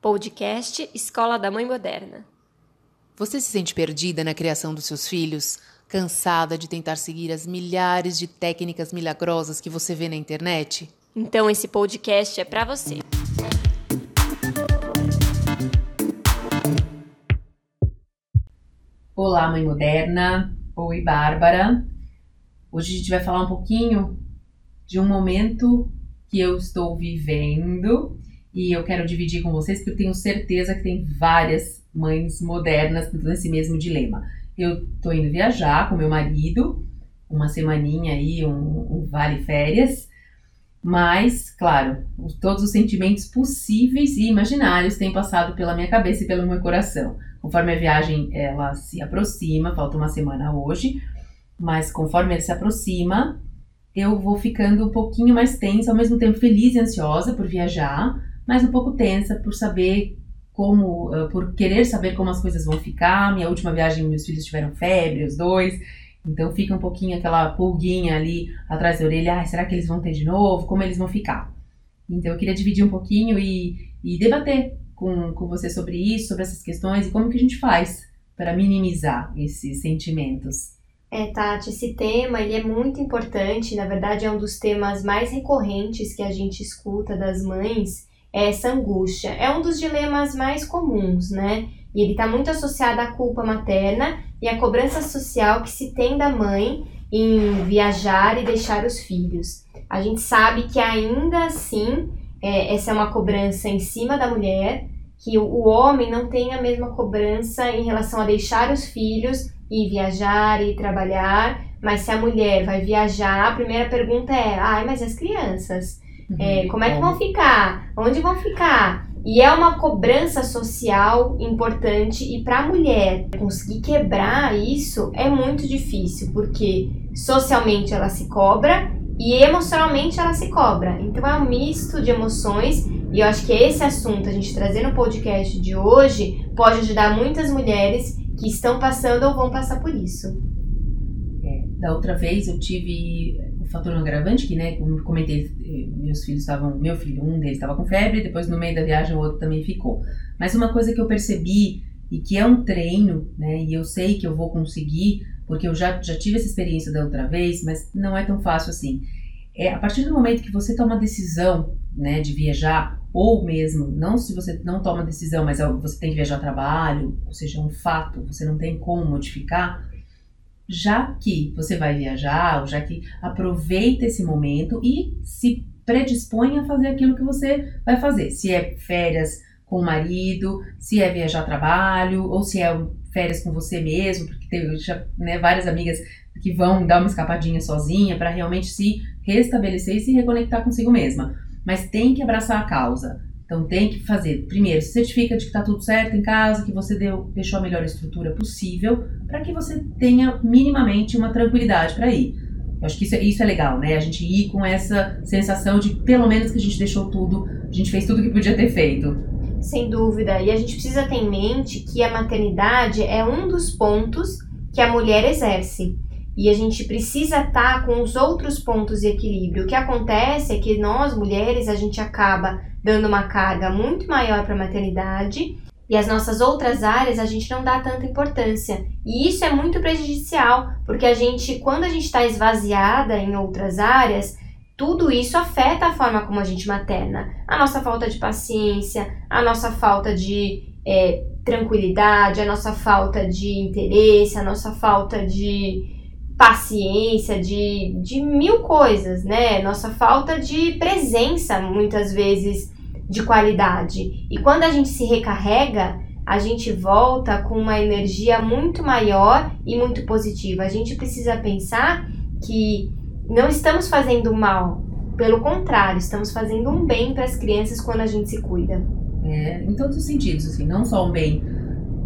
Podcast Escola da Mãe Moderna. Você se sente perdida na criação dos seus filhos? Cansada de tentar seguir as milhares de técnicas milagrosas que você vê na internet? Então esse podcast é para você. Olá, mãe moderna. Oi, Bárbara. Hoje a gente vai falar um pouquinho de um momento que eu estou vivendo e eu quero dividir com vocês porque eu tenho certeza que tem várias mães modernas nesse mesmo dilema. Eu tô indo viajar com meu marido, uma semaninha aí, um, um vale férias, mas, claro, todos os sentimentos possíveis e imaginários têm passado pela minha cabeça e pelo meu coração. Conforme a viagem ela se aproxima, falta uma semana hoje, mas conforme ele se aproxima, eu vou ficando um pouquinho mais tensa, ao mesmo tempo feliz e ansiosa por viajar, mas um pouco tensa por saber como, uh, por querer saber como as coisas vão ficar. Minha última viagem, meus filhos tiveram febre, os dois. Então fica um pouquinho aquela pulguinha ali atrás da orelha. Ah, será que eles vão ter de novo? Como eles vão ficar? Então eu queria dividir um pouquinho e, e debater com, com você sobre isso, sobre essas questões e como que a gente faz para minimizar esses sentimentos. É, Tati, esse tema ele é muito importante, na verdade é um dos temas mais recorrentes que a gente escuta das mães essa angústia. É um dos dilemas mais comuns, né? E ele está muito associado à culpa materna e à cobrança social que se tem da mãe em viajar e deixar os filhos. A gente sabe que ainda assim é, essa é uma cobrança em cima da mulher, que o, homem não tem a mesma cobrança em relação a deixar os filhos e viajar e trabalhar. Mas se a mulher vai viajar, a primeira pergunta é: ai, mas as crianças? Uhum. É, como é que vão ficar? Onde vão ficar? E é uma cobrança social importante e para a mulher conseguir quebrar isso é muito difícil, porque socialmente ela se cobra e emocionalmente ela se cobra. Então é um misto de emoções e eu acho que esse assunto a gente trazer no podcast de hoje pode ajudar muitas mulheres que estão passando ou vão passar por isso. É, da outra vez eu tive fator agravante, que, né, como eu comentei, meus filhos estavam, meu filho, um deles estava com febre, depois no meio da viagem o outro também ficou. Mas uma coisa que eu percebi e que é um treino, né, e eu sei que eu vou conseguir, porque eu já, já tive essa experiência da outra vez, mas não é tão fácil assim. É a partir do momento que você toma a decisão, né, de viajar, ou mesmo, não se você não toma decisão, mas é você tem que viajar a trabalho, ou seja, é um fato, você não tem como modificar, já que você vai viajar, ou já que aproveita esse momento e se predispõe a fazer aquilo que você vai fazer. Se é férias com o marido, se é viajar a trabalho, ou se é férias com você mesmo, porque tem já, né, várias amigas que vão dar uma escapadinha sozinha para realmente se restabelecer e se reconectar consigo mesma. Mas tem que abraçar a causa. Então tem que fazer, primeiro, certifica de que está tudo certo em casa, que você deu, deixou a melhor estrutura possível, para que você tenha minimamente uma tranquilidade para ir. Eu acho que isso é, isso é legal, né? A gente ir com essa sensação de pelo menos que a gente deixou tudo, a gente fez tudo que podia ter feito. Sem dúvida. E a gente precisa ter em mente que a maternidade é um dos pontos que a mulher exerce e a gente precisa estar tá com os outros pontos de equilíbrio. O que acontece é que nós mulheres a gente acaba dando uma carga muito maior para a maternidade e as nossas outras áreas a gente não dá tanta importância. E isso é muito prejudicial, porque a gente, quando a gente está esvaziada em outras áreas, tudo isso afeta a forma como a gente materna. A nossa falta de paciência, a nossa falta de é, tranquilidade, a nossa falta de interesse, a nossa falta de paciência, de, de mil coisas, né? Nossa falta de presença, muitas vezes, de qualidade. E quando a gente se recarrega, a gente volta com uma energia muito maior e muito positiva. A gente precisa pensar que não estamos fazendo mal, pelo contrário, estamos fazendo um bem para as crianças quando a gente se cuida. É, em todos os sentidos, assim, não só um bem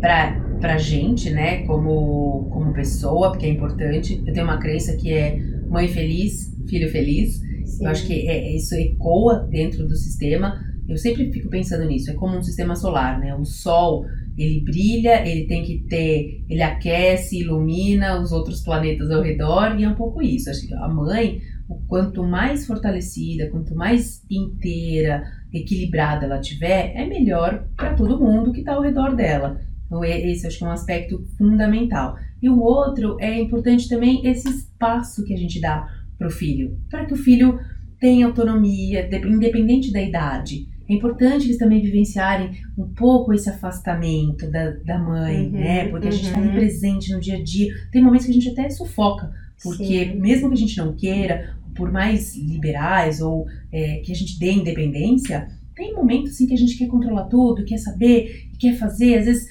para pra gente, né, como, como pessoa, porque é importante. Eu tenho uma crença que é mãe feliz, filho feliz. Sim. Eu acho que é, isso ecoa dentro do sistema. Eu sempre fico pensando nisso, é como um sistema solar, né? O sol, ele brilha, ele tem que ter, ele aquece, ilumina os outros planetas ao redor e é um pouco isso. Acho que a mãe, o quanto mais fortalecida, quanto mais inteira, equilibrada ela tiver, é melhor para todo mundo que está ao redor dela. Então, esse acho que é um aspecto fundamental. E o outro é importante também esse espaço que a gente dá para o filho, para que o filho tenha autonomia, independente da idade. É importante eles também vivenciarem um pouco esse afastamento da, da mãe, uhum, né? Porque a gente está ali uhum. presente no dia a dia. Tem momentos que a gente até sufoca, porque Sim. mesmo que a gente não queira, por mais liberais ou é, que a gente dê independência, tem momentos assim que a gente quer controlar tudo, quer saber, quer fazer, às vezes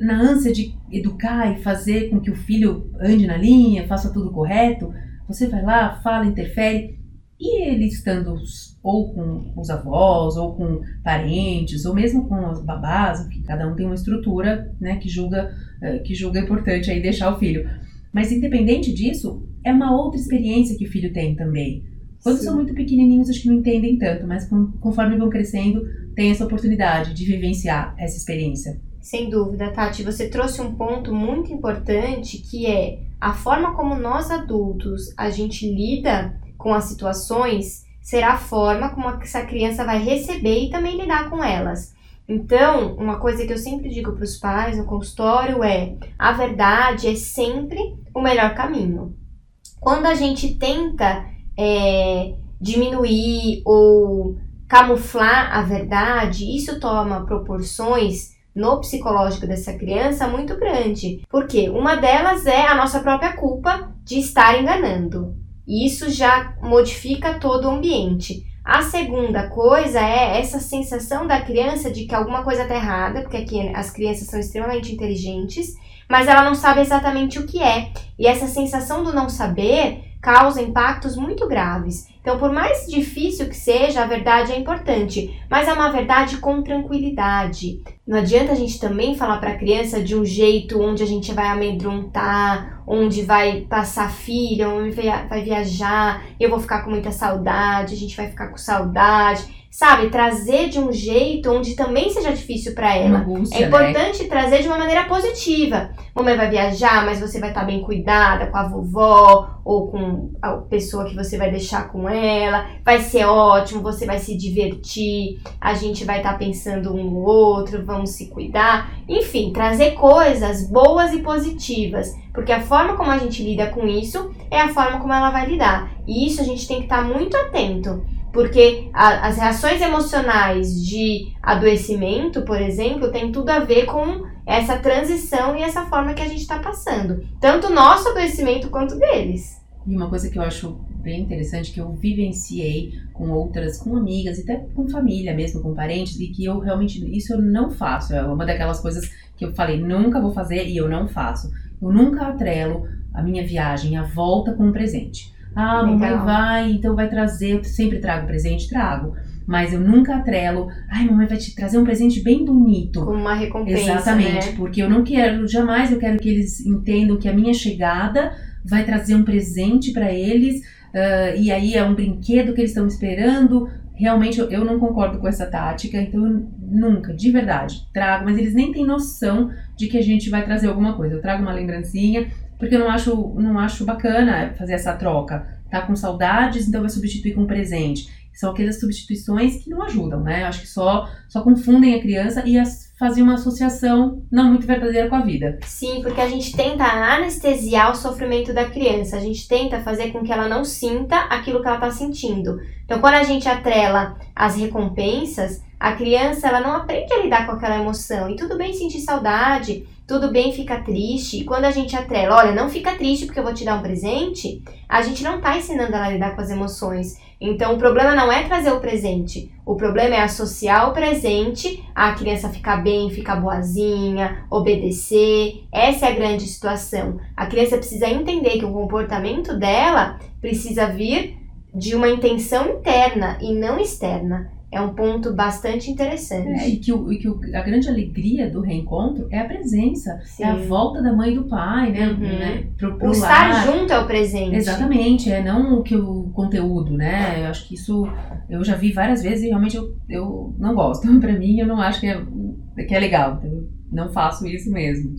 na ânsia de educar e fazer com que o filho ande na linha, faça tudo correto, você vai lá, fala, interfere, e ele estando ou com os avós, ou com parentes, ou mesmo com as babás, enfim, cada um tem uma estrutura né, que, julga, eh, que julga importante aí deixar o filho. Mas independente disso, é uma outra experiência que o filho tem também. Quando Sim. são muito pequenininhos, acho que não entendem tanto, mas conforme vão crescendo, tem essa oportunidade de vivenciar essa experiência. Sem dúvida, Tati, você trouxe um ponto muito importante que é a forma como nós adultos a gente lida com as situações será a forma como essa criança vai receber e também lidar com elas. Então, uma coisa que eu sempre digo para os pais no consultório é: a verdade é sempre o melhor caminho. Quando a gente tenta é, diminuir ou camuflar a verdade, isso toma proporções no psicológico dessa criança muito grande. Porque uma delas é a nossa própria culpa de estar enganando. E isso já modifica todo o ambiente. A segunda coisa é essa sensação da criança de que alguma coisa está errada, porque aqui as crianças são extremamente inteligentes, mas ela não sabe exatamente o que é. E essa sensação do não saber causa impactos muito graves. Então, por mais difícil que seja, a verdade é importante, mas é uma verdade com tranquilidade. Não adianta a gente também falar para a criança de um jeito onde a gente vai amedrontar, onde vai passar filha, onde vai viajar, eu vou ficar com muita saudade, a gente vai ficar com saudade sabe, trazer de um jeito onde também seja difícil para ela. Angústia, é né? importante né? trazer de uma maneira positiva. Mamãe vai viajar, mas você vai estar tá bem cuidada com a vovó ou com a pessoa que você vai deixar com ela. Vai ser ótimo, você vai se divertir, a gente vai estar tá pensando um no outro, vamos se cuidar. Enfim, trazer coisas boas e positivas. Porque a forma como a gente lida com isso é a forma como ela vai lidar. E isso a gente tem que estar tá muito atento porque a, as reações emocionais de adoecimento, por exemplo, tem tudo a ver com essa transição e essa forma que a gente está passando. Tanto nosso adoecimento quanto deles. E uma coisa que eu acho bem interessante, que eu vivenciei com outras, com amigas, até com família mesmo, com parentes, e que eu realmente, isso eu não faço. É uma daquelas coisas que eu falei, nunca vou fazer e eu não faço. Eu nunca atrelo a minha viagem, a volta com um presente. Ah, Legal. mamãe vai, então vai trazer. Eu sempre trago presente, trago. Mas eu nunca atrelo. Ai, mamãe vai te trazer um presente bem bonito. Com uma recompensa. Exatamente, né? porque eu não quero, jamais eu quero que eles entendam que a minha chegada vai trazer um presente para eles. Uh, e aí é um brinquedo que eles estão esperando. Realmente eu, eu não concordo com essa tática, então eu nunca, de verdade, trago, mas eles nem têm noção de que a gente vai trazer alguma coisa. Eu trago uma lembrancinha, porque eu não acho, não acho bacana fazer essa troca. Tá com saudades, então vai substituir com um presente. São aquelas substituições que não ajudam, né? Acho que só, só confundem a criança e as, fazem uma associação não muito verdadeira com a vida. Sim, porque a gente tenta anestesiar o sofrimento da criança. A gente tenta fazer com que ela não sinta aquilo que ela está sentindo. Então, quando a gente atrela as recompensas, a criança ela não aprende a lidar com aquela emoção. E tudo bem sentir saudade, tudo bem ficar triste. E quando a gente atrela, olha, não fica triste porque eu vou te dar um presente, a gente não está ensinando ela a lidar com as emoções. Então o problema não é trazer o presente, o problema é associar o presente à criança ficar bem, ficar boazinha, obedecer. Essa é a grande situação. A criança precisa entender que o comportamento dela precisa vir de uma intenção interna e não externa. é um ponto bastante interessante. É, e que, o, e que o, a grande alegria do reencontro é a presença, Sim. é a volta da mãe e do pai, né? Uhum. né pro, pro O estar lar. junto é o presente. Exatamente, é não o que o conteúdo, né? Eu acho que isso eu já vi várias vezes e realmente eu, eu não gosto. Pra mim, eu não acho que é, que é legal. Eu não faço isso mesmo.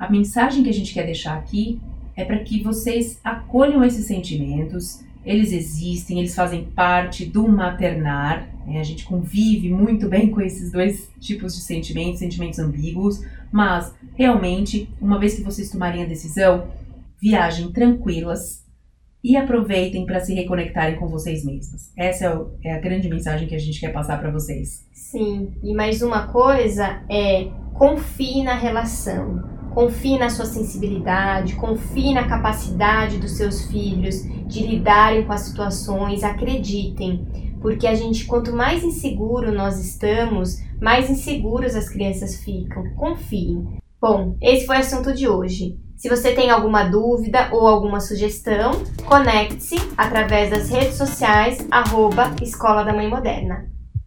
A mensagem que a gente quer deixar aqui é para que vocês acolham esses sentimentos. Eles existem, eles fazem parte do maternar. né? A gente convive muito bem com esses dois tipos de sentimentos, sentimentos ambíguos. Mas, realmente, uma vez que vocês tomarem a decisão, viajem tranquilas e aproveitem para se reconectarem com vocês mesmas. Essa é, o- é a grande mensagem que a gente quer passar para vocês. Sim, e mais uma coisa é confie na relação. Confie na sua sensibilidade, confie na capacidade dos seus filhos de lidarem com as situações, acreditem. Porque a gente, quanto mais inseguro nós estamos, mais inseguros as crianças ficam. Confiem. Bom, esse foi o assunto de hoje. Se você tem alguma dúvida ou alguma sugestão, conecte-se através das redes sociais, arroba Escola da Mãe Moderna.